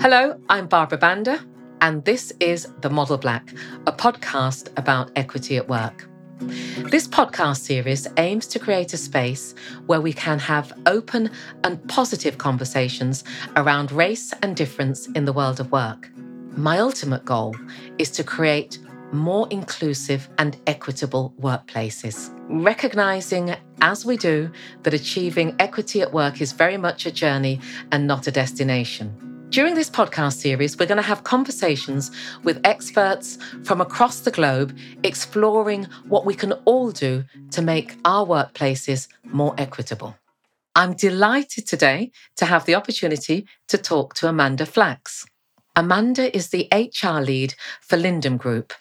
Hello, I'm Barbara Banda, and this is The Model Black, a podcast about equity at work. This podcast series aims to create a space where we can have open and positive conversations around race and difference in the world of work. My ultimate goal is to create more inclusive and equitable workplaces. Recognizing, as we do, that achieving equity at work is very much a journey and not a destination. During this podcast series, we're going to have conversations with experts from across the globe exploring what we can all do to make our workplaces more equitable. I'm delighted today to have the opportunity to talk to Amanda Flacks. Amanda is the HR lead for Lindum Group,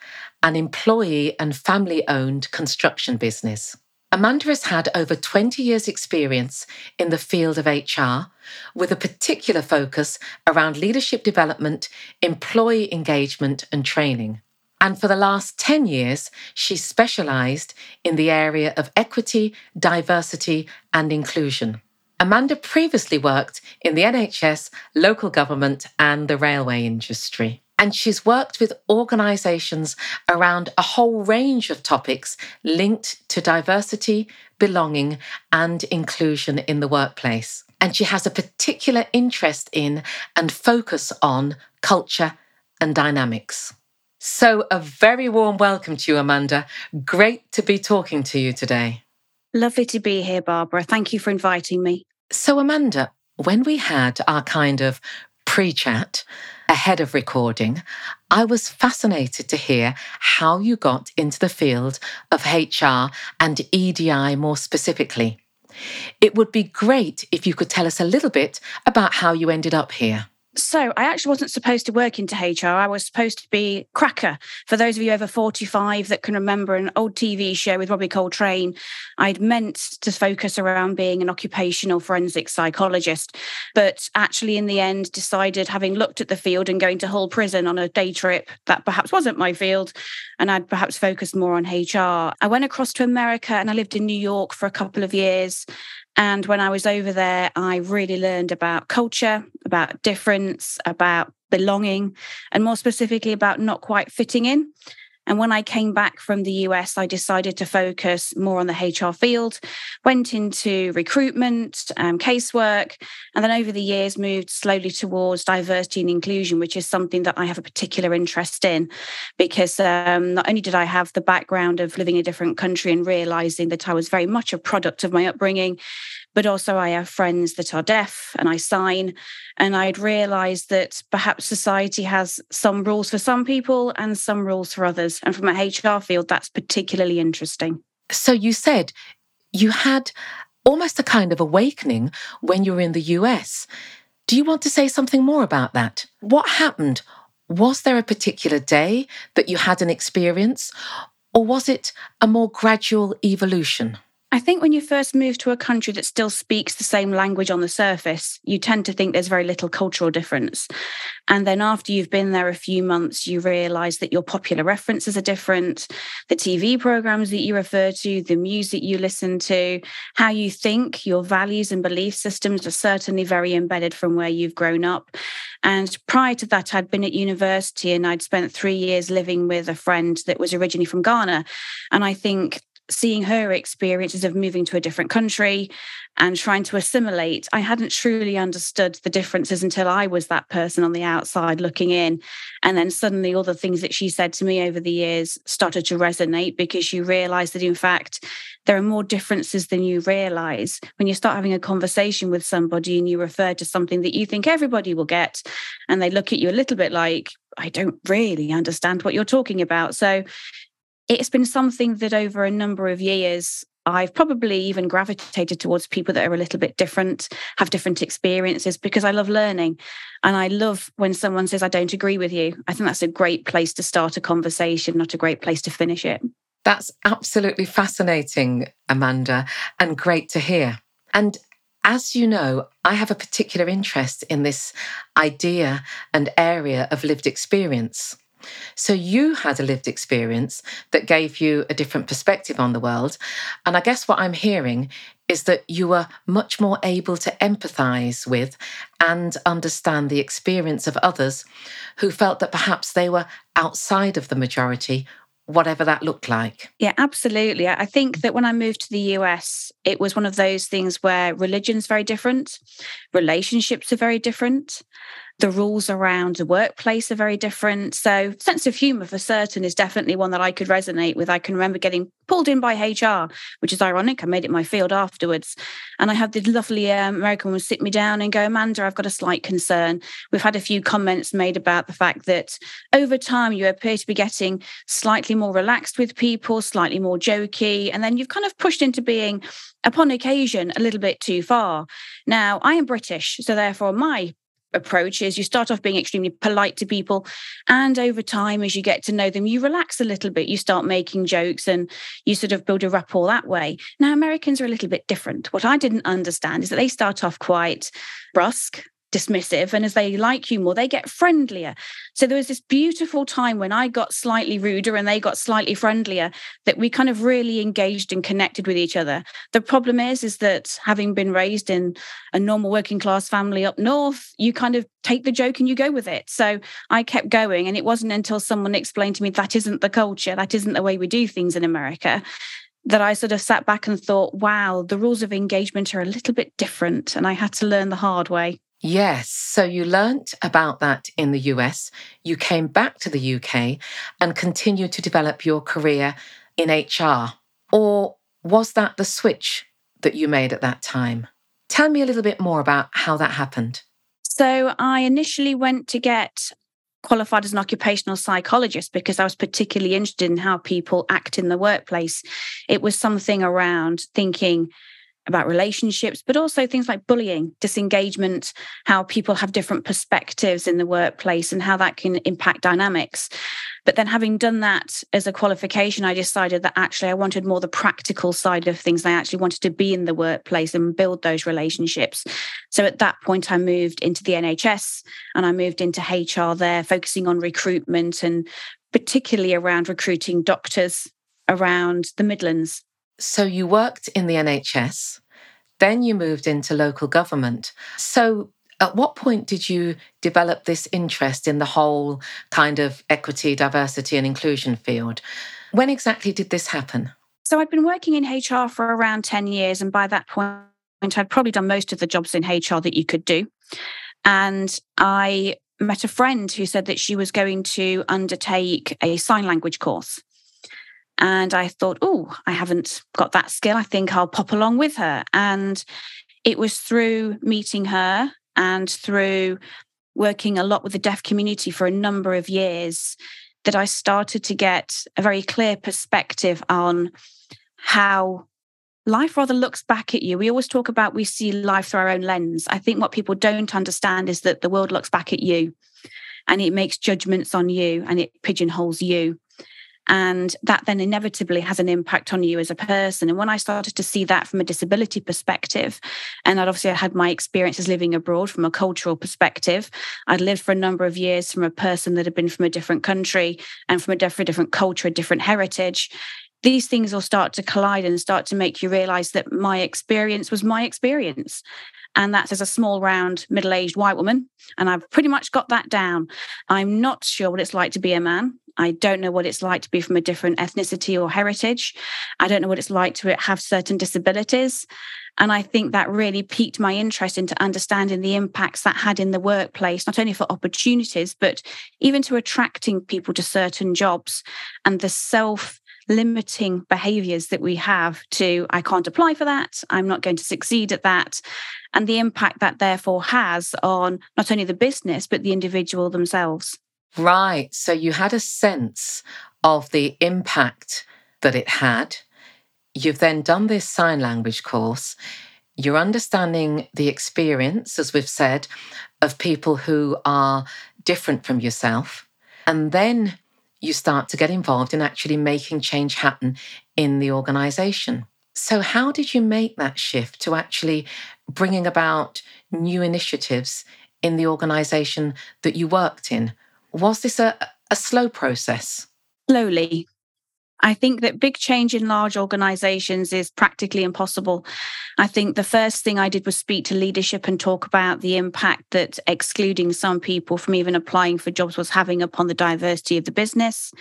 an employee and family owned construction business. Amanda has had over 20 years' experience in the field of HR, with a particular focus around leadership development, employee engagement, and training. And for the last 10 years, she's specialised in the area of equity, diversity, and inclusion. Amanda previously worked in the NHS, local government, and the railway industry. And she's worked with organisations around a whole range of topics linked to diversity, belonging, and inclusion in the workplace. And she has a particular interest in and focus on culture and dynamics. So, a very warm welcome to you, Amanda. Great to be talking to you today. Lovely to be here, Barbara. Thank you for inviting me. So, Amanda, when we had our kind of pre chat ahead of recording, I was fascinated to hear how you got into the field of HR and EDI more specifically. It would be great if you could tell us a little bit about how you ended up here. So, I actually wasn't supposed to work into HR. I was supposed to be Cracker. For those of you over 45 that can remember an old TV show with Robbie Coltrane, I'd meant to focus around being an occupational forensic psychologist, but actually, in the end, decided, having looked at the field and going to Hull Prison on a day trip, that perhaps wasn't my field, and I'd perhaps focused more on HR. I went across to America and I lived in New York for a couple of years. And when I was over there, I really learned about culture, about difference, about belonging, and more specifically about not quite fitting in. And when I came back from the US, I decided to focus more on the HR field, went into recruitment, um, casework, and then over the years moved slowly towards diversity and inclusion, which is something that I have a particular interest in. Because um, not only did I have the background of living in a different country and realizing that I was very much a product of my upbringing, but also I have friends that are deaf and I sign. And I'd realized that perhaps society has some rules for some people and some rules for others. And from a HR field, that's particularly interesting. So you said you had almost a kind of awakening when you were in the US. Do you want to say something more about that? What happened? Was there a particular day that you had an experience, or was it a more gradual evolution? I think when you first move to a country that still speaks the same language on the surface, you tend to think there's very little cultural difference. And then after you've been there a few months, you realize that your popular references are different, the TV programs that you refer to, the music you listen to, how you think, your values and belief systems are certainly very embedded from where you've grown up. And prior to that, I'd been at university and I'd spent three years living with a friend that was originally from Ghana. And I think seeing her experiences of moving to a different country and trying to assimilate, I hadn't truly understood the differences until I was that person on the outside looking in. And then suddenly, all the things that she said to me over the years started to resonate because you realize that, in fact, there are more differences than you realize when you start having a conversation with somebody and you refer to something that you think everybody will get. And they look at you a little bit like, I don't really understand what you're talking about. So it's been something that over a number of years I've probably even gravitated towards people that are a little bit different, have different experiences because I love learning. And I love when someone says, I don't agree with you. I think that's a great place to start a conversation, not a great place to finish it. That's absolutely fascinating, Amanda, and great to hear. And as you know, I have a particular interest in this idea and area of lived experience. So you had a lived experience that gave you a different perspective on the world. And I guess what I'm hearing is that you were much more able to empathize with and understand the experience of others who felt that perhaps they were outside of the majority whatever that looked like. Yeah, absolutely. I think that when I moved to the US, it was one of those things where religion's very different, relationships are very different the rules around the workplace are very different. So, sense of humor for certain is definitely one that I could resonate with. I can remember getting pulled in by HR, which is ironic. I made it my field afterwards. And I had this lovely um, American woman sit me down and go, Amanda, I've got a slight concern. We've had a few comments made about the fact that over time you appear to be getting slightly more relaxed with people, slightly more jokey. And then you've kind of pushed into being, upon occasion, a little bit too far. Now, I am British. So, therefore, my approach is you start off being extremely polite to people and over time as you get to know them you relax a little bit. You start making jokes and you sort of build a rapport that way. Now americans are a little bit different. What i didn't understand is that they start off quite brusque dismissive and as they like you more they get friendlier so there was this beautiful time when i got slightly ruder and they got slightly friendlier that we kind of really engaged and connected with each other the problem is is that having been raised in a normal working class family up north you kind of take the joke and you go with it so i kept going and it wasn't until someone explained to me that isn't the culture that isn't the way we do things in america that I sort of sat back and thought, wow, the rules of engagement are a little bit different. And I had to learn the hard way. Yes. So you learnt about that in the US. You came back to the UK and continued to develop your career in HR. Or was that the switch that you made at that time? Tell me a little bit more about how that happened. So I initially went to get qualified as an occupational psychologist because I was particularly interested in how people act in the workplace. It was something around thinking about relationships, but also things like bullying, disengagement, how people have different perspectives in the workplace and how that can impact dynamics. But then, having done that as a qualification, I decided that actually I wanted more the practical side of things. I actually wanted to be in the workplace and build those relationships. So at that point, I moved into the NHS and I moved into HR there, focusing on recruitment and particularly around recruiting doctors around the Midlands so you worked in the NHS, then you moved into local government. So at what point did you develop this interest in the whole kind of equity, diversity, and inclusion field? When exactly did this happen? So I'd been working in HR for around 10 years. And by that point, I'd probably done most of the jobs in HR that you could do. And I met a friend who said that she was going to undertake a sign language course. And I thought, oh, I haven't got that skill. I think I'll pop along with her. And it was through meeting her and through working a lot with the deaf community for a number of years that I started to get a very clear perspective on how life rather looks back at you. We always talk about we see life through our own lens. I think what people don't understand is that the world looks back at you and it makes judgments on you and it pigeonholes you. And that then inevitably has an impact on you as a person. And when I started to see that from a disability perspective, and I'd obviously had my experiences living abroad from a cultural perspective, I'd lived for a number of years from a person that had been from a different country and from a different, different culture, a different heritage these things will start to collide and start to make you realize that my experience was my experience. And that's as a small, round, middle aged white woman. And I've pretty much got that down. I'm not sure what it's like to be a man. I don't know what it's like to be from a different ethnicity or heritage. I don't know what it's like to have certain disabilities. And I think that really piqued my interest into understanding the impacts that had in the workplace, not only for opportunities, but even to attracting people to certain jobs and the self limiting behaviors that we have to, I can't apply for that, I'm not going to succeed at that, and the impact that therefore has on not only the business, but the individual themselves. Right. So you had a sense of the impact that it had. You've then done this sign language course. You're understanding the experience, as we've said, of people who are different from yourself. And then you start to get involved in actually making change happen in the organization. So, how did you make that shift to actually bringing about new initiatives in the organization that you worked in? Was this a, a slow process? Slowly. I think that big change in large organizations is practically impossible. I think the first thing I did was speak to leadership and talk about the impact that excluding some people from even applying for jobs was having upon the diversity of the business.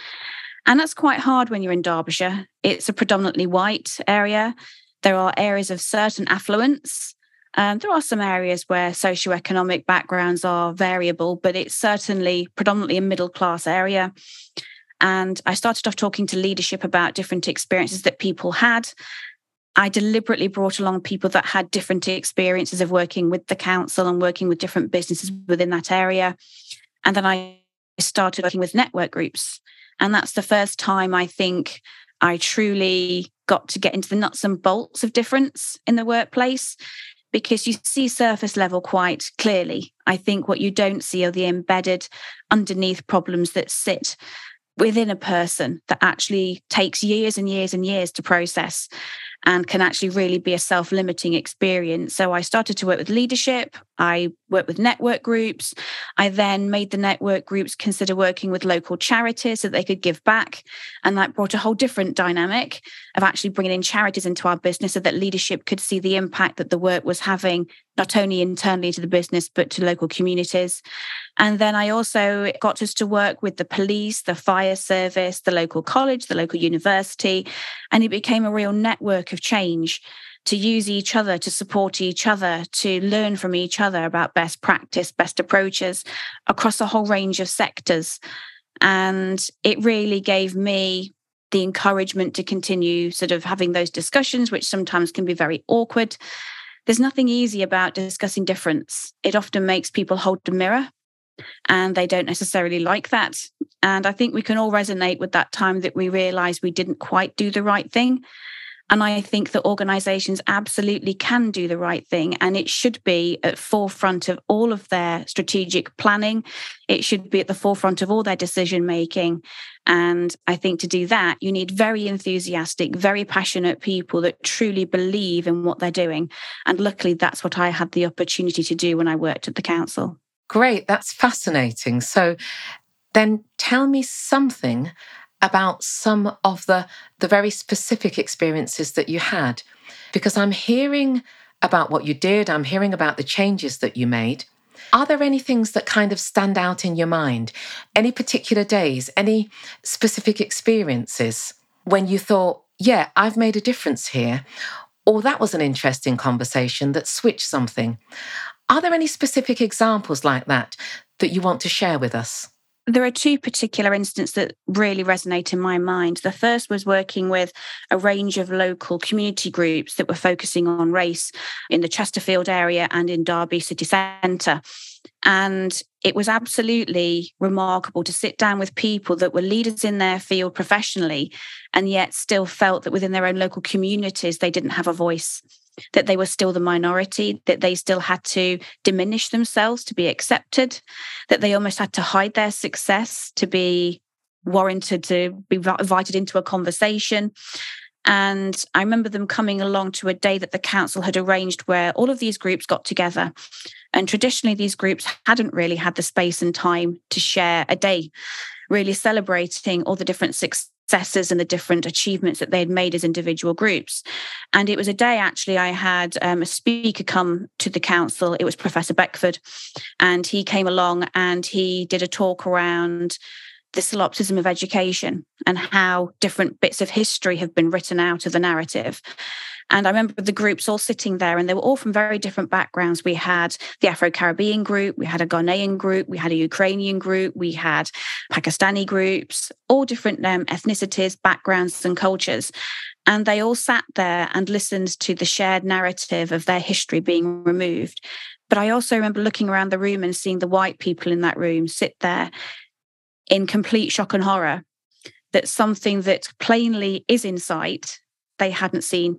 And that's quite hard when you're in Derbyshire. It's a predominantly white area. There are areas of certain affluence. Um, there are some areas where socioeconomic backgrounds are variable, but it's certainly predominantly a middle class area. And I started off talking to leadership about different experiences that people had. I deliberately brought along people that had different experiences of working with the council and working with different businesses within that area. And then I started working with network groups. And that's the first time I think I truly got to get into the nuts and bolts of difference in the workplace because you see surface level quite clearly. I think what you don't see are the embedded underneath problems that sit within a person that actually takes years and years and years to process and can actually really be a self limiting experience. So I started to work with leadership. I worked with network groups. I then made the network groups consider working with local charities so that they could give back. And that brought a whole different dynamic of actually bringing in charities into our business so that leadership could see the impact that the work was having, not only internally to the business, but to local communities. And then I also got us to work with the police, the fire service, the local college, the local university. And it became a real network of change to use each other, to support each other, to learn from each other about best practice, best approaches across a whole range of sectors. And it really gave me the encouragement to continue sort of having those discussions, which sometimes can be very awkward. There's nothing easy about discussing difference. It often makes people hold the mirror and they don't necessarily like that. And I think we can all resonate with that time that we realized we didn't quite do the right thing. And I think that organizations absolutely can do the right thing. And it should be at forefront of all of their strategic planning. It should be at the forefront of all their decision making. And I think to do that, you need very enthusiastic, very passionate people that truly believe in what they're doing. And luckily, that's what I had the opportunity to do when I worked at the council. Great. That's fascinating. So then tell me something about some of the, the very specific experiences that you had. Because I'm hearing about what you did, I'm hearing about the changes that you made. Are there any things that kind of stand out in your mind? Any particular days, any specific experiences when you thought, yeah, I've made a difference here? Or that was an interesting conversation that switched something. Are there any specific examples like that that you want to share with us? There are two particular instances that really resonate in my mind. The first was working with a range of local community groups that were focusing on race in the Chesterfield area and in Derby city centre. And it was absolutely remarkable to sit down with people that were leaders in their field professionally and yet still felt that within their own local communities they didn't have a voice that they were still the minority, that they still had to diminish themselves to be accepted, that they almost had to hide their success to be warranted to be invited into a conversation. And I remember them coming along to a day that the council had arranged where all of these groups got together. And traditionally, these groups hadn't really had the space and time to share a day, really celebrating all the different successes successes and the different achievements that they had made as individual groups. And it was a day actually I had um, a speaker come to the council. It was Professor Beckford, and he came along and he did a talk around the solipsism of education and how different bits of history have been written out of the narrative. And I remember the groups all sitting there, and they were all from very different backgrounds. We had the Afro Caribbean group, we had a Ghanaian group, we had a Ukrainian group, we had Pakistani groups, all different um, ethnicities, backgrounds, and cultures. And they all sat there and listened to the shared narrative of their history being removed. But I also remember looking around the room and seeing the white people in that room sit there in complete shock and horror that something that plainly is in sight they hadn't seen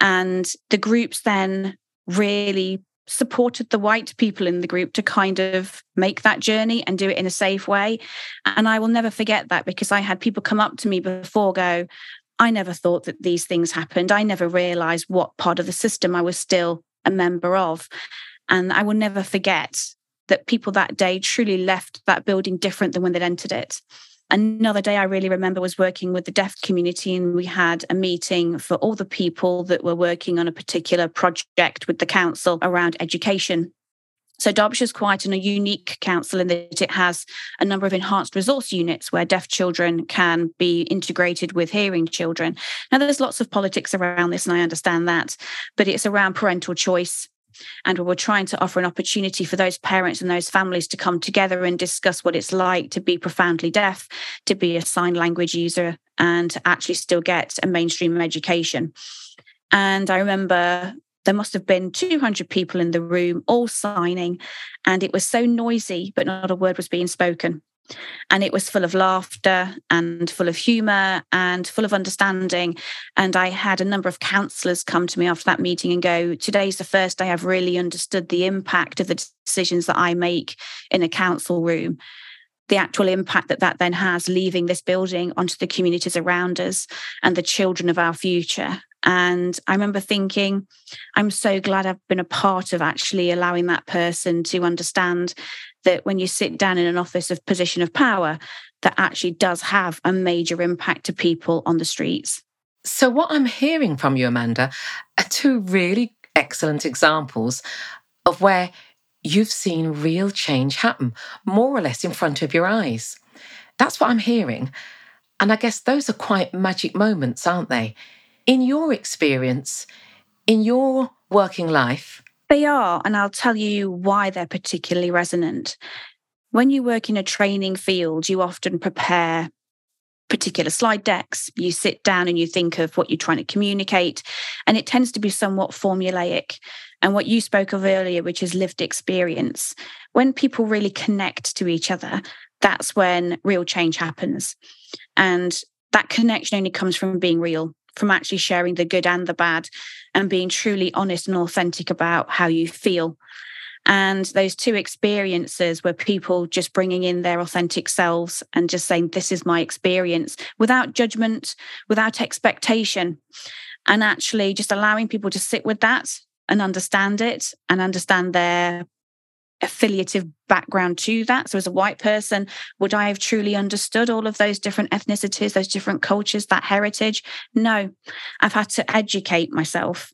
and the groups then really supported the white people in the group to kind of make that journey and do it in a safe way. And I will never forget that because I had people come up to me before go, I never thought that these things happened. I never realized what part of the system I was still a member of. And I will never forget that people that day truly left that building different than when they'd entered it. Another day I really remember was working with the deaf community, and we had a meeting for all the people that were working on a particular project with the council around education. So Derbyshire is quite a unique council in that it has a number of enhanced resource units where deaf children can be integrated with hearing children. Now there's lots of politics around this, and I understand that, but it's around parental choice. And we're trying to offer an opportunity for those parents and those families to come together and discuss what it's like to be profoundly deaf, to be a sign language user, and actually still get a mainstream education. And I remember there must have been 200 people in the room, all signing, and it was so noisy, but not a word was being spoken. And it was full of laughter and full of humor and full of understanding. And I had a number of counselors come to me after that meeting and go, Today's the first day I've really understood the impact of the decisions that I make in a council room the actual impact that that then has leaving this building onto the communities around us and the children of our future and I remember thinking, I'm so glad I've been a part of actually allowing that person to understand that when you sit down in an office of position of power, that actually does have a major impact to people on the streets. So, what I'm hearing from you, Amanda, are two really excellent examples of where you've seen real change happen, more or less in front of your eyes. That's what I'm hearing. And I guess those are quite magic moments, aren't they? In your experience, in your working life, they are, and I'll tell you why they're particularly resonant. When you work in a training field, you often prepare particular slide decks. You sit down and you think of what you're trying to communicate, and it tends to be somewhat formulaic. And what you spoke of earlier, which is lived experience, when people really connect to each other, that's when real change happens. And that connection only comes from being real from actually sharing the good and the bad and being truly honest and authentic about how you feel. And those two experiences were people just bringing in their authentic selves and just saying, This is my experience without judgment, without expectation, and actually just allowing people to sit with that and understand it and understand their affiliative background to that. So, as a white person, would I have truly understood all of those different ethnicities, those different cultures, that heritage? No, I've had to educate myself.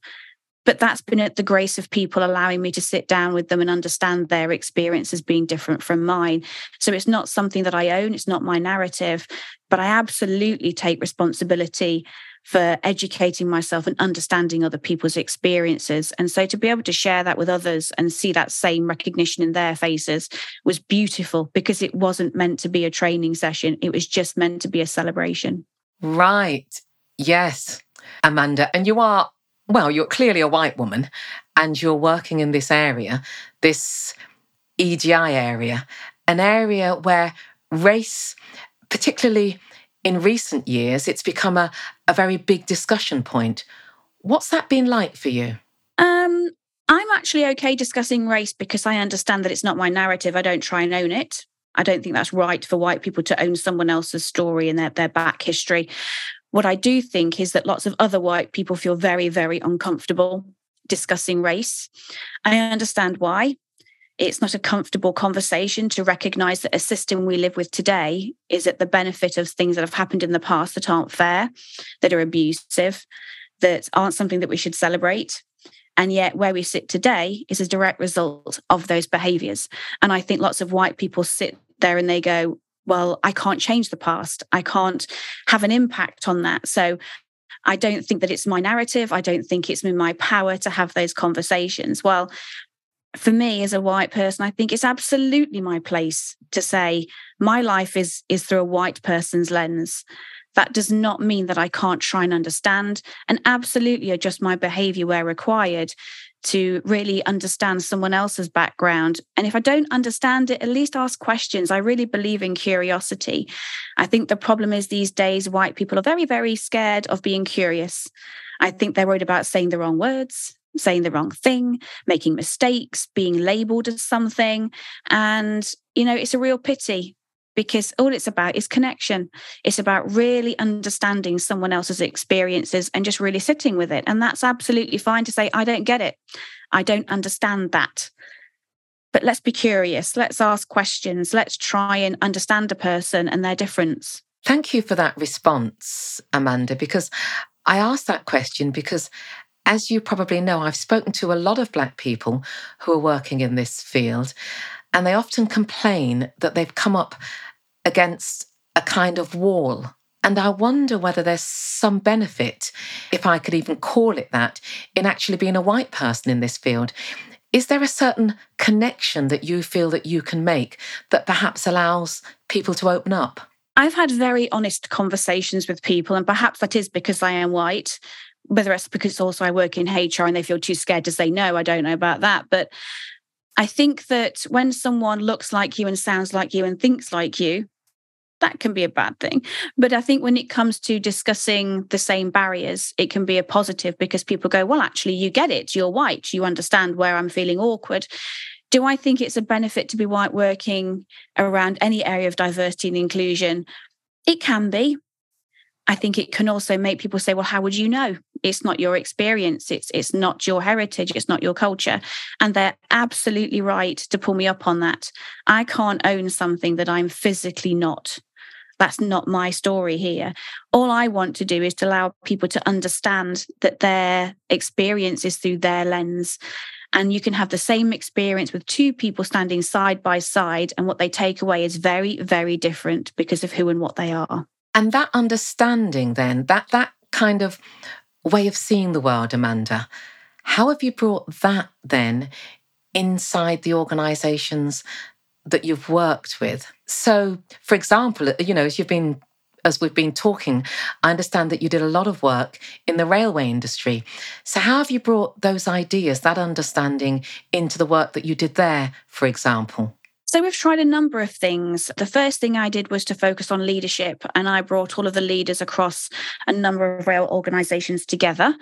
But that's been at the grace of people allowing me to sit down with them and understand their experiences being different from mine. So it's not something that I own, it's not my narrative, but I absolutely take responsibility for educating myself and understanding other people's experiences. And so to be able to share that with others and see that same recognition in their faces was beautiful because it wasn't meant to be a training session, it was just meant to be a celebration. Right. Yes, Amanda. And you are, well, you're clearly a white woman and you're working in this area, this EDI area, an area where race, particularly in recent years, it's become a, a very big discussion point. What's that been like for you? Um, I'm actually okay discussing race because I understand that it's not my narrative. I don't try and own it. I don't think that's right for white people to own someone else's story and their, their back history. What I do think is that lots of other white people feel very, very uncomfortable discussing race. I understand why it's not a comfortable conversation to recognize that a system we live with today is at the benefit of things that have happened in the past that aren't fair, that are abusive, that aren't something that we should celebrate. And yet, where we sit today is a direct result of those behaviors. And I think lots of white people sit there and they go, Well, I can't change the past. I can't have an impact on that. So I don't think that it's my narrative. I don't think it's in my power to have those conversations. Well, for me as a white person i think it's absolutely my place to say my life is is through a white person's lens that does not mean that i can't try and understand. And absolutely adjust my behavior where required to really understand someone else's background. And if i don't understand it at least ask questions. I really believe in curiosity. I think the problem is these days white people are very very scared of being curious. I think they're worried about saying the wrong words saying the wrong thing, making mistakes, being labeled as something. And, you know, it's a real pity because all it's about is connection. It's about really understanding someone else's experiences and just really sitting with it. And that's absolutely fine to say, I don't get it. I don't understand that. But let's be curious. Let's ask questions. Let's try and understand a person and their difference. Thank you for that response, Amanda, because I asked that question because, as you probably know, I've spoken to a lot of Black people who are working in this field, and they often complain that they've come up against a kind of wall. And I wonder whether there's some benefit, if I could even call it that, in actually being a white person in this field. Is there a certain connection that you feel that you can make that perhaps allows people to open up? I've had very honest conversations with people, and perhaps that is because I am white, whether it's because also I work in HR and they feel too scared to say no. I don't know about that. But I think that when someone looks like you and sounds like you and thinks like you, that can be a bad thing. But I think when it comes to discussing the same barriers, it can be a positive because people go, well, actually, you get it. You're white. You understand where I'm feeling awkward. Do I think it's a benefit to be white working around any area of diversity and inclusion? It can be. I think it can also make people say, well, how would you know? It's not your experience. It's it's not your heritage. It's not your culture. And they're absolutely right to pull me up on that. I can't own something that I'm physically not. That's not my story here. All I want to do is to allow people to understand that their experience is through their lens. And you can have the same experience with two people standing side by side, and what they take away is very, very different because of who and what they are. And that understanding, then, that that kind of way of seeing the world, Amanda, how have you brought that then inside the organizations that you've worked with. So, for example, uh, you know, as you've been as we've been talking, I understand that you did a lot of work in the railway industry. So, how have you brought those ideas, that understanding, into the work that you did there, for example? So, we've tried a number of things. The first thing I did was to focus on leadership, and I brought all of the leaders across a number of rail organizations together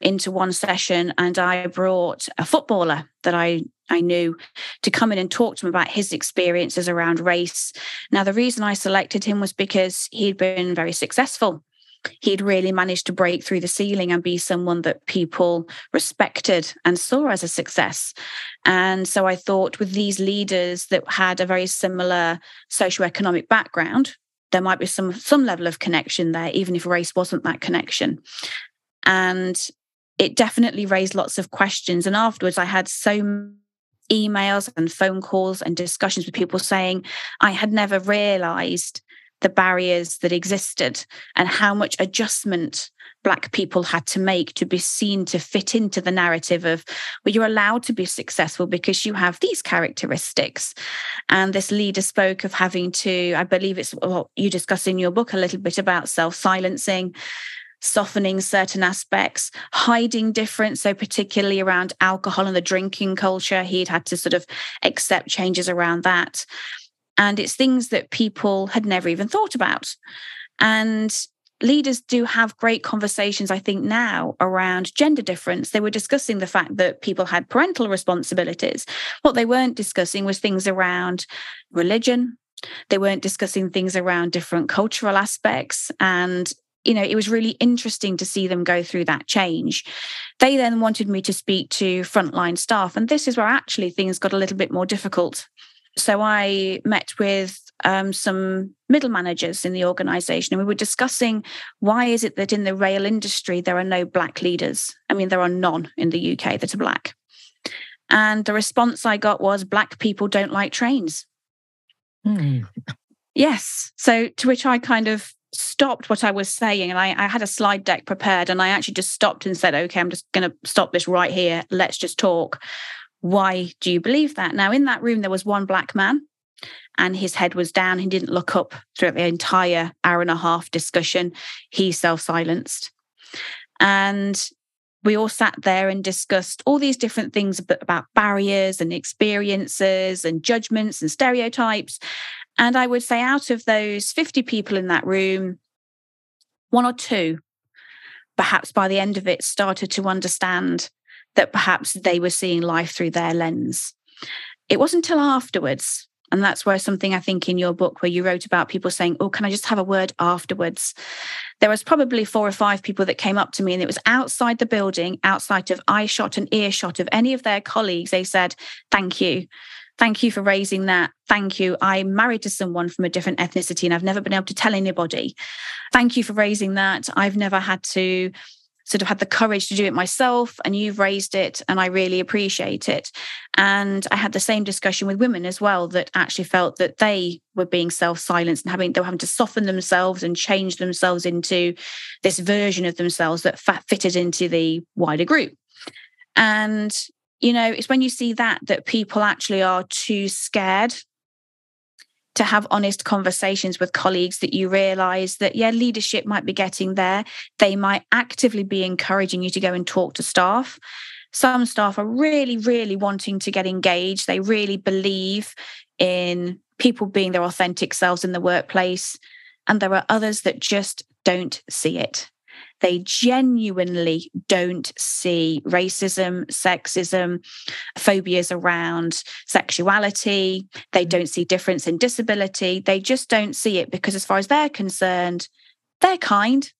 into one session. And I brought a footballer that I I knew to come in and talk to him about his experiences around race. Now, the reason I selected him was because he'd been very successful he'd really managed to break through the ceiling and be someone that people respected and saw as a success. And so I thought with these leaders that had a very similar socioeconomic background, there might be some some level of connection there, even if race wasn't that connection. And it definitely raised lots of questions. And afterwards, I had so emails and phone calls and discussions with people saying, I had never realized the barriers that existed and how much adjustment black people had to make to be seen to fit into the narrative of well you're allowed to be successful because you have these characteristics and this leader spoke of having to i believe it's what you discuss in your book a little bit about self-silencing softening certain aspects, hiding difference. So, particularly around alcohol and the drinking culture, he'd had to sort of accept changes around that. And it's things that people had never even thought about. And leaders do have great conversations, I think, now around gender difference. They were discussing the fact that people had parental responsibilities. What they weren't discussing was things around religion. They weren't discussing things around different cultural aspects. And, you know, it was really interesting to see them go through that change. They then wanted me to speak to frontline staff. And this is where actually things got a little bit more difficult so I met with um, some middle managers in the organization and we were discussing why is it that in the rail industry there are no black leaders? I mean there are none in the uk that are black. And the response i got was black people don't like trains. Mm. yes. So to which i kind of stopped what i was saying and I, I had a slide deck prepared and i actually just stopped and said okay i'm just going to stop this right here. Let's just talk why do you believe that? Now, in that room, there was one black man and his head was down. He didn't look up throughout the entire hour and a half discussion. He self silenced. And we all sat there and discussed all these different things about barriers and experiences and judgments and stereotypes. And I would say, out of those 50 people in that room, one or two, perhaps by the end of it, started to understand that perhaps they were seeing life through their lens. It wasn't until afterwards, and that's where something I think in your book, where you wrote about people saying, Oh, can I just have a word afterwards? There was probably four or five people that came up to me, and it was outside the building, outside of eye shot and earshot of any of their colleagues. They said, Thank you. Thank you for raising that. Thank you. I'm married to someone from a different ethnicity and I've never been able to tell anybody. Thank you for raising that. I've never had to sort of had the courage to do it myself and you've raised it and I really appreciate it. And I had the same discussion with women as well that actually felt that they were being self-silenced and having they were having to soften themselves and change themselves into this version of themselves that fitted into the wider group. And you know, it's when you see that that people actually are too scared to have honest conversations with colleagues that you realize that, yeah, leadership might be getting there. They might actively be encouraging you to go and talk to staff. Some staff are really, really wanting to get engaged. They really believe in people being their authentic selves in the workplace. And there are others that just don't see it. They genuinely don't see racism, sexism, phobias around sexuality. They mm-hmm. don't see difference in disability. They just don't see it because, as far as they're concerned, they're kind.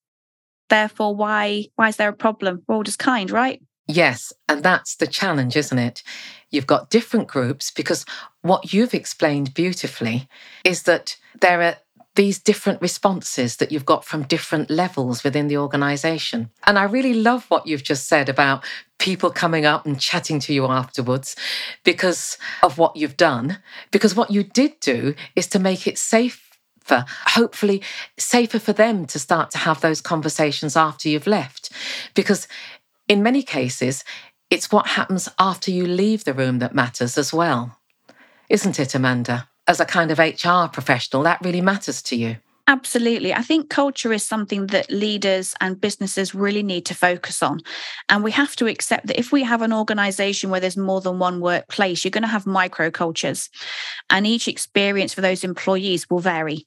Therefore, why why is there a problem? We're all just kind, right? Yes, and that's the challenge, isn't it? You've got different groups because what you've explained beautifully is that there are these different responses that you've got from different levels within the organization. And I really love what you've just said about people coming up and chatting to you afterwards because of what you've done. Because what you did do is to make it safe for hopefully safer for them to start to have those conversations after you've left. Because in many cases, it's what happens after you leave the room that matters as well. Isn't it, Amanda? As a kind of HR professional, that really matters to you. Absolutely. I think culture is something that leaders and businesses really need to focus on. And we have to accept that if we have an organization where there's more than one workplace, you're going to have microcultures. And each experience for those employees will vary.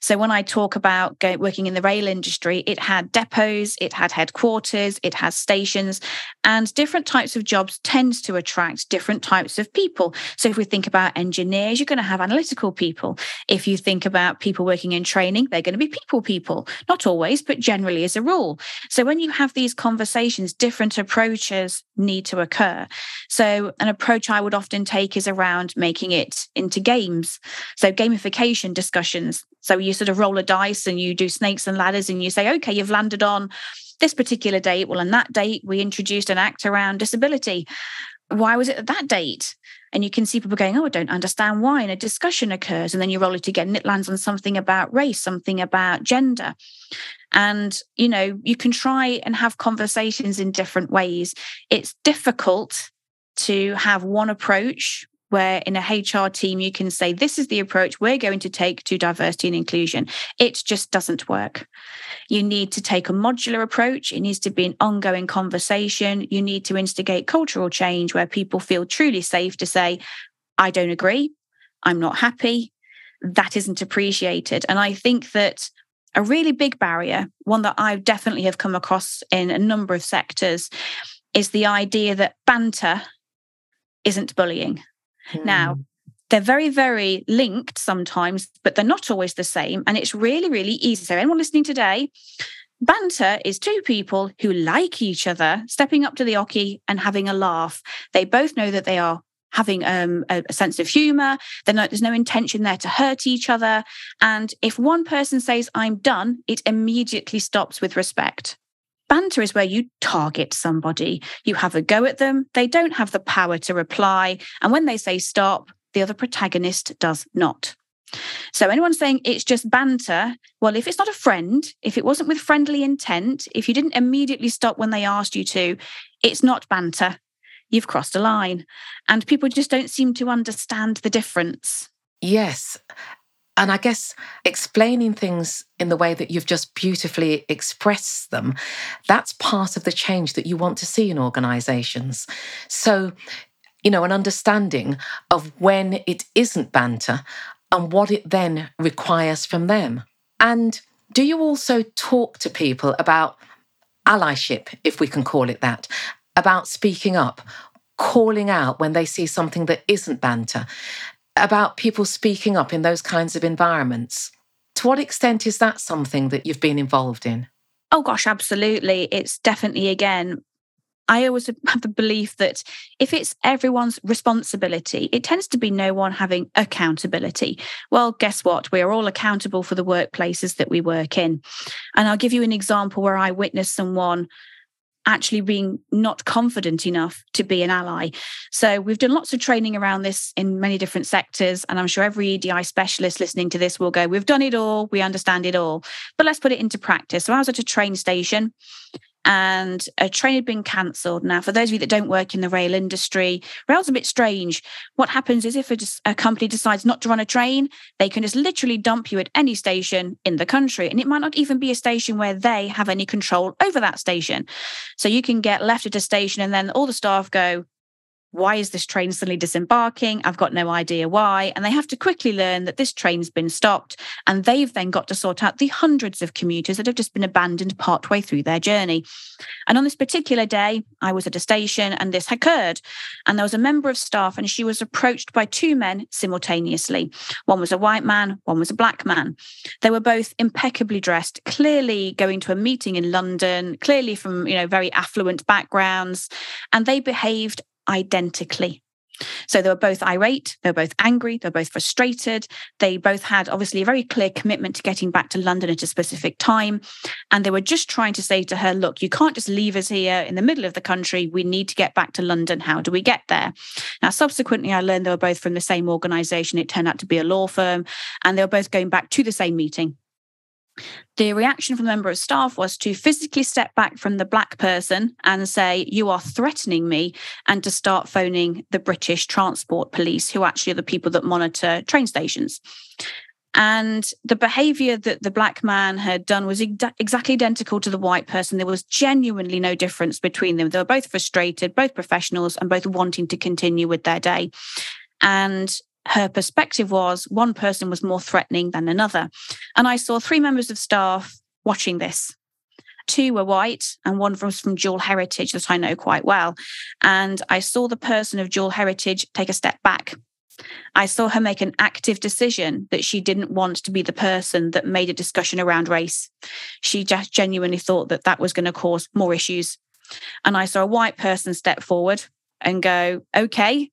So when I talk about go, working in the rail industry, it had depots, it had headquarters, it has stations, and different types of jobs tends to attract different types of people. So if we think about engineers, you're going to have analytical people. If you think about people working in training, they're going to be people people. Not always, but generally as a rule. So when you have these conversations, different approaches need to occur. So an approach I would often take is around making it into games. So gamification discussions so you sort of roll a dice and you do snakes and ladders and you say, okay, you've landed on this particular date. Well, on that date, we introduced an act around disability. Why was it at that date? And you can see people going, Oh, I don't understand why. And a discussion occurs. And then you roll it again and it lands on something about race, something about gender. And, you know, you can try and have conversations in different ways. It's difficult to have one approach where in a HR team you can say, this is the approach we're going to take to diversity and inclusion. It just doesn't work. You need to take a modular approach. It needs to be an ongoing conversation. You need to instigate cultural change where people feel truly safe to say, I don't agree. I'm not happy. That isn't appreciated. And I think that a really big barrier, one that I definitely have come across in a number of sectors, is the idea that banter isn't bullying. Mm. Now, they're very, very linked sometimes, but they're not always the same. And it's really, really easy. So, anyone listening today, banter is two people who like each other stepping up to the oche and having a laugh. They both know that they are having um, a, a, sense of humor. Not, there's no intention there to hurt each other. And if one person says, I'm done, it immediately stops with respect. Banter is where you target somebody, you have a go at them, they don't have the power to reply. And when they say stop, the other protagonist does not. So, anyone saying it's just banter, well, if it's not a friend, if it wasn't with friendly intent, if you didn't immediately stop when they asked you to, it's not banter. You've crossed a line. And people just don't seem to understand the difference. Yes. And I guess explaining things in the way that you've just beautifully expressed them, that's part of the change that you want to see in organizations. So, you know, an understanding of when it isn't banter and what it then requires from them. And do you also talk to people about allyship, if we can call it that, about speaking up, calling out when they see something that isn't banter? About people speaking up in those kinds of environments. To what extent is that something that you've been involved in? Oh, gosh, absolutely. It's definitely, again, I always have the belief that if it's everyone's responsibility, it tends to be no one having accountability. Well, guess what? We are all accountable for the workplaces that we work in. And I'll give you an example where I witnessed someone actually being not confident enough to be an ally. So we've done lots of training around this in many different sectors. And I'm sure every EDI specialist listening to this will go, we've done it all, we understand it all. But let's put it into practice. So I was at a train station and a train had been cancelled. Now, for those of you that don't work in the rail industry, rail's a bit strange. What happens is if a, a, company decides not to run a train, they can just literally dump you at any station in the country. And it might not even be a station where they have any control over that station. So you can get left at a station and then all the staff go, why is this train suddenly disembarking? I've got no idea why. And they have to quickly learn that this train's been stopped. And they've then got to sort out the hundreds of commuters that have just been abandoned partway through their journey. And on this particular day, I was at a station and this occurred. And there was a member of staff, and she was approached by two men simultaneously. One was a white man, one was a black man. They were both impeccably dressed, clearly going to a meeting in London, clearly from, you know, very affluent backgrounds. And they behaved identically. So they were both irate, they were both angry, they were both frustrated. They both had obviously a very clear commitment to getting back to London at a specific time. And they were just trying to say to her, look, you can't just leave us here in the middle of the country. We need to get back to London. How do we get there? Now, subsequently, I learned they were both from the same organization. It turned out to be a law firm, and they were both going back to the same meeting. The reaction from the member of staff was to physically step back from the black person and say, You are threatening me, and to start phoning the British Transport Police, who actually are the people that monitor train stations. And the behavior that the black man had done was ex- exactly identical to the white person. There was genuinely no difference between them. They were both frustrated, both professionals, and both wanting to continue with their day. And her perspective was one person was more threatening than another. And I saw three members of staff watching this. Two were white, and one was from dual heritage that I know quite well. And I saw the person of dual heritage take a step back. I saw her make an active decision that she didn't want to be the person that made a discussion around race. She just genuinely thought that that was going to cause more issues. And I saw a white person step forward and go, okay,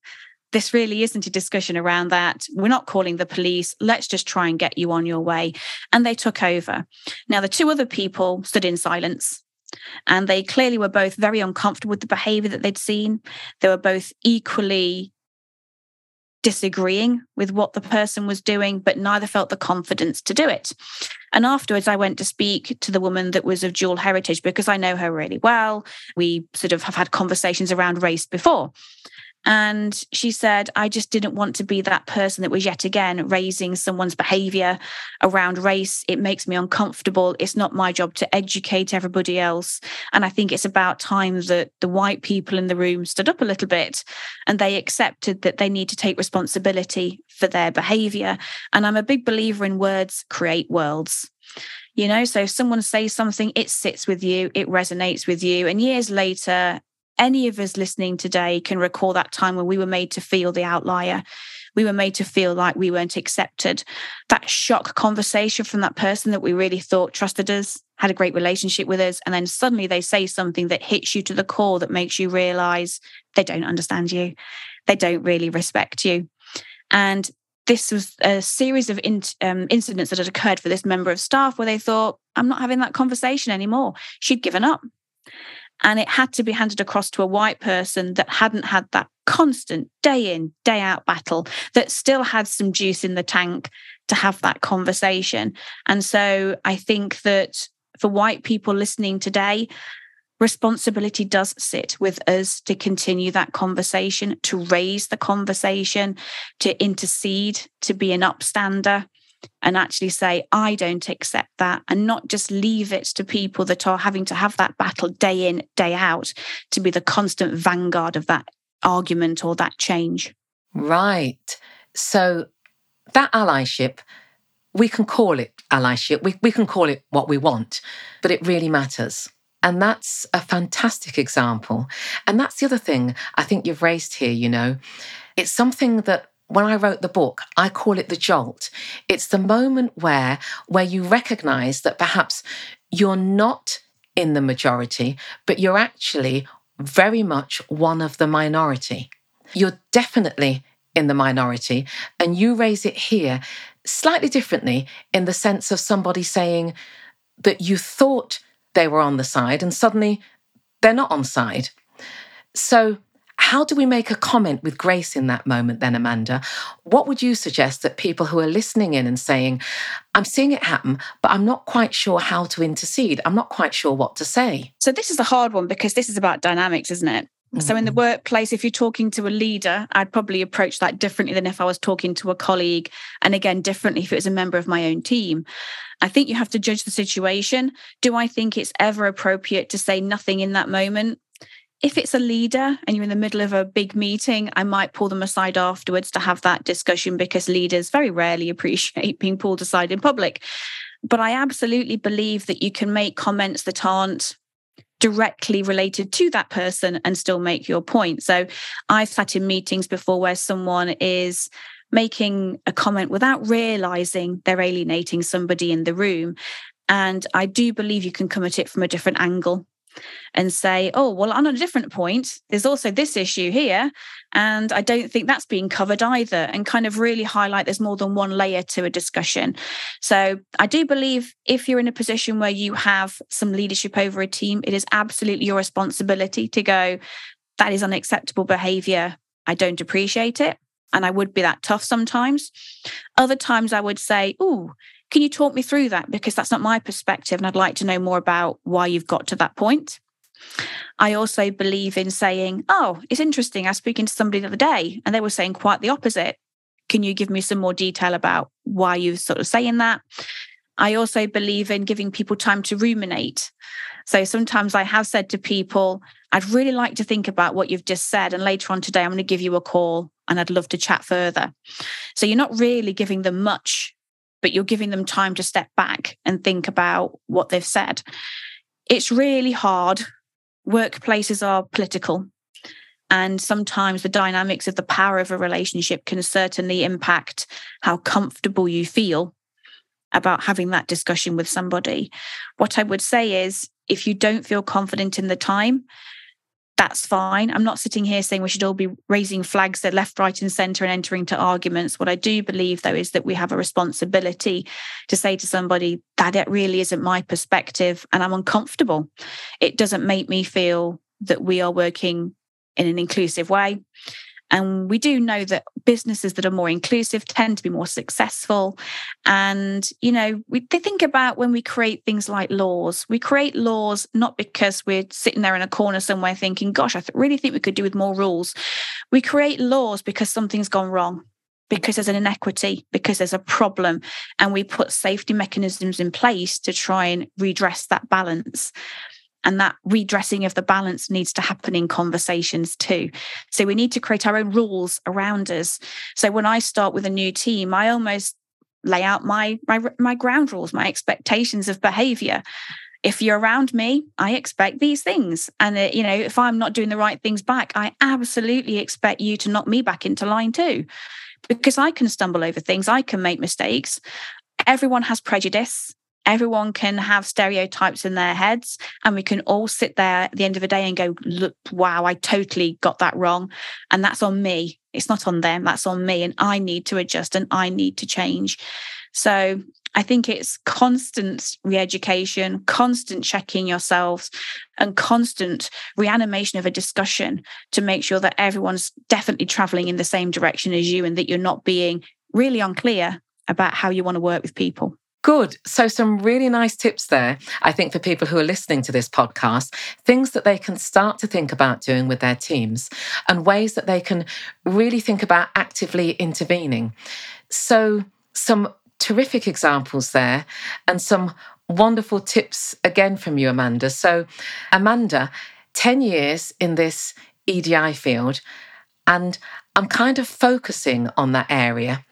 this really isn't a discussion around that. We're not calling the police. Let's just try and get you on your way. And they took over. Now, the two other people stood in silence. And they clearly were both very uncomfortable with the behavior that they'd seen. They were both equally disagreeing with what the person was doing, but neither felt the confidence to do it. And afterwards, I went to speak to the woman that was of dual heritage because I know her really well. We sort of have had conversations around race before. And she said, I just didn't want to be that person that was yet again raising someone's behavior around race. It makes me uncomfortable. It's not my job to educate everybody else. And I think it's about time that the white people in the room stood up a little bit and they accepted that they need to take responsibility for their behavior. And I'm a big believer in words create worlds you know so if someone says something it sits with you it resonates with you and years later any of us listening today can recall that time when we were made to feel the outlier. We were made to feel like we weren't accepted. That shock conversation from that person that we really thought trusted us, had a great relationship with us, and then suddenly they say something that hits you to the core that makes you realize they don't understand you. They don't really respect you. And this was a series of in, um, incidents that had occurred for this member of staff where they thought, I'm not having that conversation anymore. She'd given up. And it had to be handed across to a white person that hadn't had that constant day in, day out battle, that still had some juice in the tank to have that conversation. And so I think that for white people listening today, responsibility does sit with us to continue that conversation, to raise the conversation, to intercede, to be an upstander and actually say, I don't accept that, and not just leave it to people that are having to have that battle day in, day out to be the constant vanguard of that argument or that change. Right. So that allyship, we can call it allyship, we, we can call it what we want, but it really matters. And that's a fantastic example. And that's the other thing I think you've raised here, you know. It's something that when I wrote the book, I call it the jolt. It's the moment where where you recognize that perhaps you're not in the majority, but you're actually very much one of the minority. You're definitely in the minority, and you raise it here slightly differently in the sense of somebody saying that you thought they were on the side and suddenly they're not on side. So, how do we make a comment with grace in that moment, then, Amanda? What would you suggest that people who are listening in and saying, I'm seeing it happen, but I'm not quite sure how to intercede? I'm not quite sure what to say? So, this is a hard one because this is about dynamics, isn't it? Mm-hmm. So, in the mm-hmm. workplace, if you're talking to a leader, I'd probably approach that differently than if I was talking to a colleague. And again, differently if it was a member of my own team. I think you have to judge the situation. Do I think it's ever appropriate to say nothing in that moment? If it's a leader and you're in the middle of a big meeting, I might pull them aside afterwards to have that discussion because leaders very rarely appreciate being pulled aside in public. But I absolutely believe that you can make comments that aren't directly related to that person and still make your point. So I've sat in meetings before where someone is making a comment without realizing they're alienating somebody in the room. And I do believe you can come at it from a different angle and say, oh, well, on a different point, there's also this issue here. And I don't think that's being covered either, and kind of really highlight there's more than one layer to a discussion. So I do believe if you're in a position where you have some leadership over a team, it is absolutely your responsibility to go, that is unacceptable behavior. I don't appreciate it. And I would be that tough sometimes. Other times I would say, oh, can you talk me through that? Because that's not my perspective. And I'd like to know more about why you've got to that point. I also believe in saying, oh, it's interesting. I was speaking to somebody the other day and they were saying quite the opposite. Can you give me some more detail about why you're sort of saying that? I also believe in giving people time to ruminate. So sometimes I have said to people, I'd really like to think about what you've just said. And later on today, I'm going to give you a call and I'd love to chat further. So you're not really giving them much but you're giving them time to step back and think about what they've said. It's really hard. Workplaces are political. And sometimes the dynamics of the power of a relationship can certainly impact how comfortable you feel about having that discussion with somebody. What I would say is if you don't feel confident in the time, that's fine. I'm not sitting here saying we should all be raising flags at left, right, and centre and entering to arguments. What I do believe, though, is that we have a responsibility to say to somebody that it really isn't my perspective and I'm uncomfortable. It doesn't make me feel that we are working in an inclusive way. And we do know that businesses that are more inclusive tend to be more successful. And, you know, we they think about when we create things like laws, we create laws not because we're sitting there in a corner somewhere thinking, gosh, I really think we could do with more rules. We create laws because something's gone wrong because there's an inequity, because there's a problem, and we put safety mechanisms in place to try and redress that balance. And that redressing of the balance needs to happen in conversations too. So we need to create our own rules around us. So when I start with a new team, I almost lay out my my, my ground rules, my expectations of behavior. If you're around me, I expect these things. And, uh, you know, if I'm not doing the right things back, I absolutely expect you to knock me back into line too, because I can stumble over things, I can make mistakes. Everyone has prejudice everyone can have stereotypes in their heads and we can all sit there at the end of the day and go look wow i totally got that wrong. And that's on me. It's not on them. That's on me. And i need to adjust and i need to change. So I think it's constant re education, constant checking yourselves, and constant reanimation of a discussion to make sure that everyone's definitely traveling in the same direction as you and that you're not being really unclear about how you want to work with people. Good. So, some really nice tips there, I think, for people who are listening to this podcast, things that they can start to think about doing with their teams and ways that they can really think about actively intervening. So, some terrific examples there and some wonderful tips again from you, Amanda. So, Amanda, 10 years in this EDI field, and I'm kind of focusing on that area.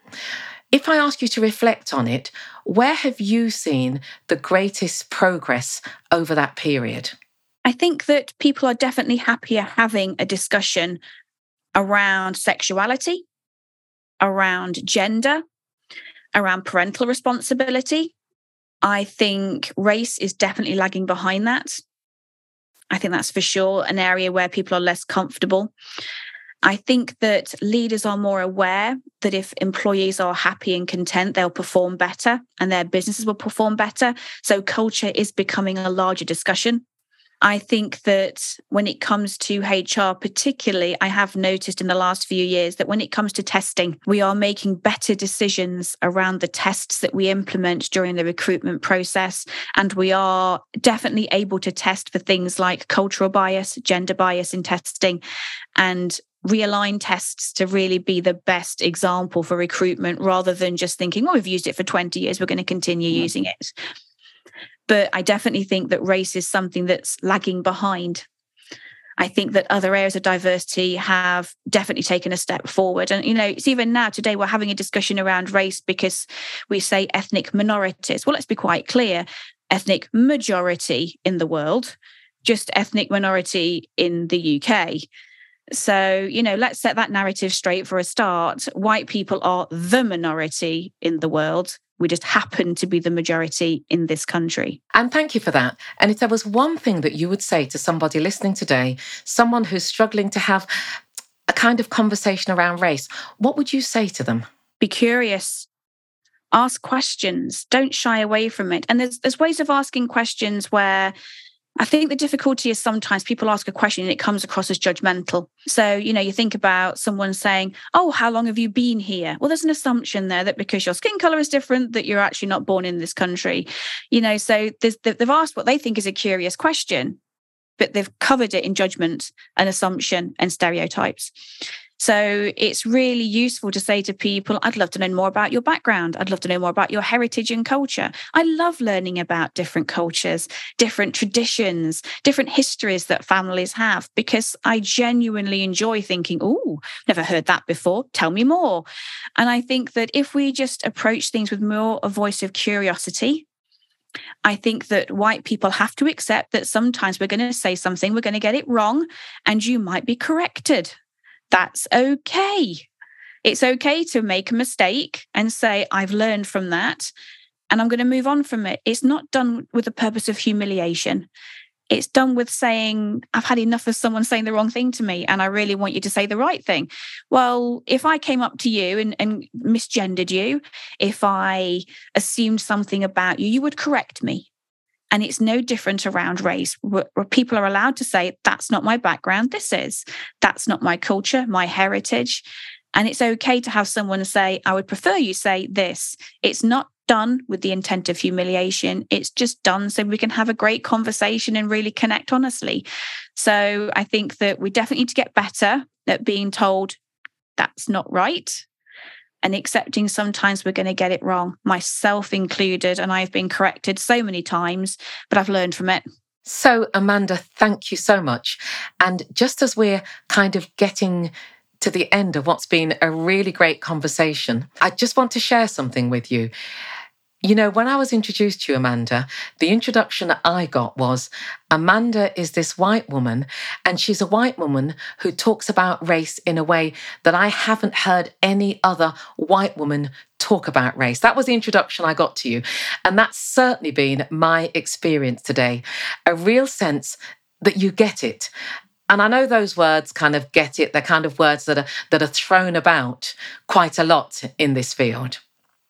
If I ask you to reflect on it, where have you seen the greatest progress over that period? I think that people are definitely happier having a discussion around sexuality, around gender, around parental responsibility. I think race is definitely lagging behind that. I think that's for sure an area where people are less comfortable. I think that leaders are more aware that if employees are happy and content, they'll perform better and their businesses will perform better. So culture is becoming a larger discussion. I think that when it comes to HR, particularly, I have noticed in the last few years that when it comes to testing, we are making better decisions around the tests that we implement during the recruitment process. And we are definitely able to test for things like cultural bias, gender bias in testing, and realign tests to really be the best example for recruitment rather than just thinking, oh, we've used it for 20 years, we're going to continue mm-hmm. using it. But I definitely think that race is something that's lagging behind. I think that other areas of diversity have definitely taken a step forward. And, you know, it's even now today we're having a discussion around race because we say ethnic minorities. Well, let's be quite clear ethnic majority in the world, just ethnic minority in the UK. So, you know, let's set that narrative straight for a start. White people are the minority in the world. We just happen to be the majority in this country. And thank you for that. And if there was one thing that you would say to somebody listening today, someone who's struggling to have a kind of conversation around race, what would you say to them? Be curious. Ask questions. Don't shy away from it. And there's there's ways of asking questions where I think the difficulty is sometimes people ask a question and it comes across as judgmental. So, you know, you think about someone saying, Oh, how long have you been here? Well, there's an assumption there that because your skin color is different, that you're actually not born in this country. You know, so they've asked what they think is a curious question, but they've covered it in judgment and assumption and stereotypes. So it's really useful to say to people, I'd love to know more about your background. I'd love to know more about your heritage and culture. I love learning about different cultures, different traditions, different histories that families have, because I genuinely enjoy thinking, oh, never heard that before. Tell me more. And I think that if we just approach things with more a voice of curiosity, I think that white people have to accept that sometimes we're going to say something, we're going to get it wrong, and you might be corrected that's okay. It's okay to make a mistake and say, I've learned from that and I'm going to move on from it. It's not done with the purpose of humiliation. It's done with saying, I've had enough of someone saying the wrong thing to me and I really want you to say the right thing. Well, if I came up to you and, and misgendered you, if I assumed something about you, you would correct me. And it's no different around race, where, people are allowed to say, that's not my background, this is. That's not my culture, my heritage. And it's okay to have someone say, I would prefer you say this. It's not done with the intent of humiliation. It's just done so we can have a great conversation and really connect honestly. So I think that we definitely need to get better at being told that's not right and accepting sometimes we're going to get it wrong, myself included. And I've been corrected so many times, but I've learned from it. So, Amanda, thank you so much. And just as we're kind of getting to the end of what's been a really great conversation, I just want to share something with you. You know, when I was introduced to you, Amanda, the introduction I got was Amanda is this white woman, and she's a white woman who talks about race in a way that I haven't heard any other white woman talk about race. That was the introduction I got to you. And that's certainly been my experience today a real sense that you get it. And I know those words kind of get it. They're kind of words that are that are thrown about quite a lot in this field.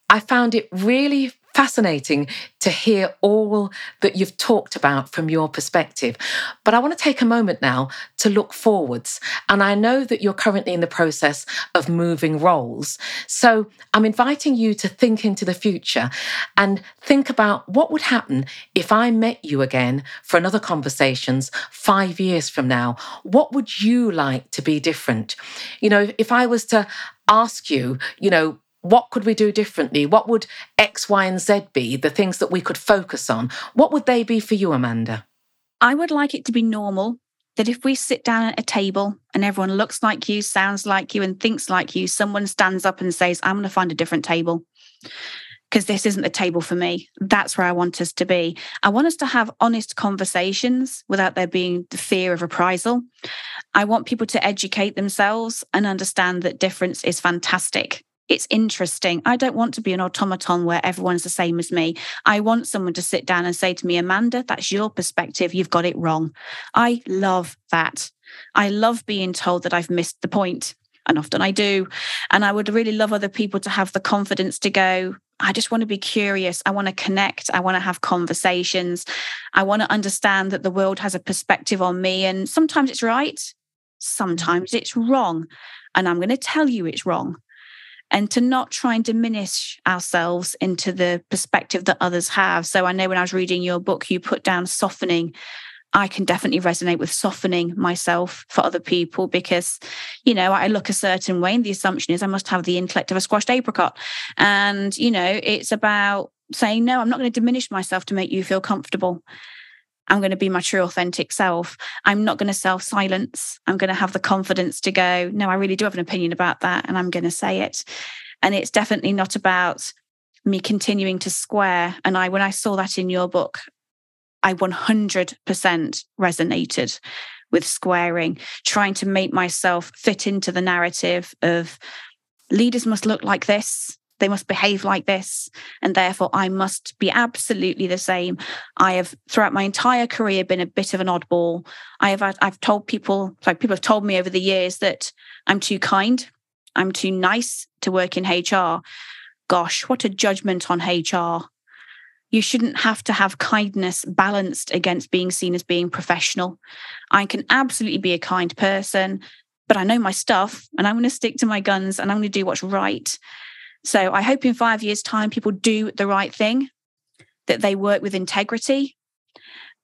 I found it really fascinating to hear all that you've talked about from your perspective. But I want to take a moment now to look forwards. And I know that you're currently in the process of moving roles. So I'm inviting you to think into the future and think about what would happen if I met you again for another conversations five years from now. What would you like to be different? You know, if I was to ask you, you know, what could we do differently? What would X, Y, and Z be, the things that we could focus on? What would they be for you, Amanda? I would like it to be normal that if we sit down at a table and everyone looks like you, sounds like you, and thinks like you, someone stands up and says, I'm going to find a different table because this isn't the table for me. That's where I want us to be. I want us to have honest conversations without there being the fear of reprisal. I want people to educate themselves and understand that difference is fantastic It's interesting. I don't want to be an automaton where everyone's the same as me. I want someone to sit down and say to me, Amanda, that's your perspective. You've got it wrong. I love that. I love being told that I've missed the point, and often I do. And I would really love other people to have the confidence to go, I just want to be curious. I want to connect. I want to have conversations. I want to understand that the world has a perspective on me. And sometimes it's right, mm-hmm. sometimes it's wrong. And I'm going to tell you it's wrong. And to not try and diminish ourselves into the perspective that others have. So I know when I was reading your book, you put down softening I can definitely resonate with softening myself for other people because, you know, I look a certain way and the assumption is I must have the intellect of a squashed apricot. And, you know, it's about saying, no, I'm not going to diminish myself to make you feel comfortable. I'm going to be my true authentic self. I'm not going to self silence. I'm going to have the confidence to go, no, I really do have an opinion about that. And I'm going to say it. And it's definitely not about me continuing to square. And I, when I saw that in your book, I 100% resonated with squaring, trying to make myself fit into the narrative of leaders must look like this, they must behave like this, and therefore I must be absolutely the same. I have throughout my entire career been a bit of an oddball. I have I've told people, like people have told me over the years that I'm too kind, I'm too nice to work in HR. Gosh, what a judgment on HR you shouldn't have to have kindness balanced against being seen as being professional. I can absolutely be a kind person, but I know my stuff and I'm going to stick to my guns and I'm going to do what's right. So I hope in five years' time, people do the right thing, that they work with integrity.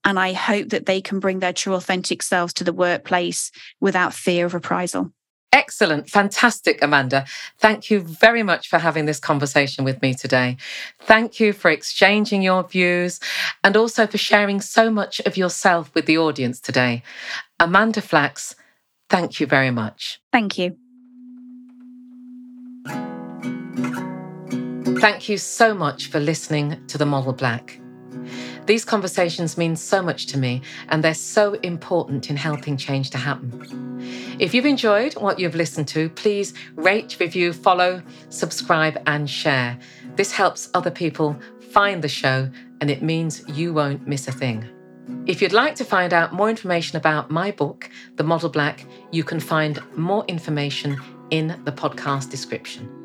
And I hope that they can bring their true, authentic selves to the workplace without fear of reprisal. Excellent. Fantastic, Amanda. Thank you very much for having this conversation with me today. Thank you for exchanging your views and also for sharing so much of yourself with the audience today. Amanda Flacks, thank you very much. Thank you. Thank you so much for listening to The Model Black. These conversations mean so much to me, and they're so important in helping change to happen. If you've enjoyed what you've listened to, please rate, review, follow, subscribe, and share. This helps other people find the show, and it means you won't miss a thing. If you'd like to find out more information about my book, The Model Black, you can find more information in the podcast description.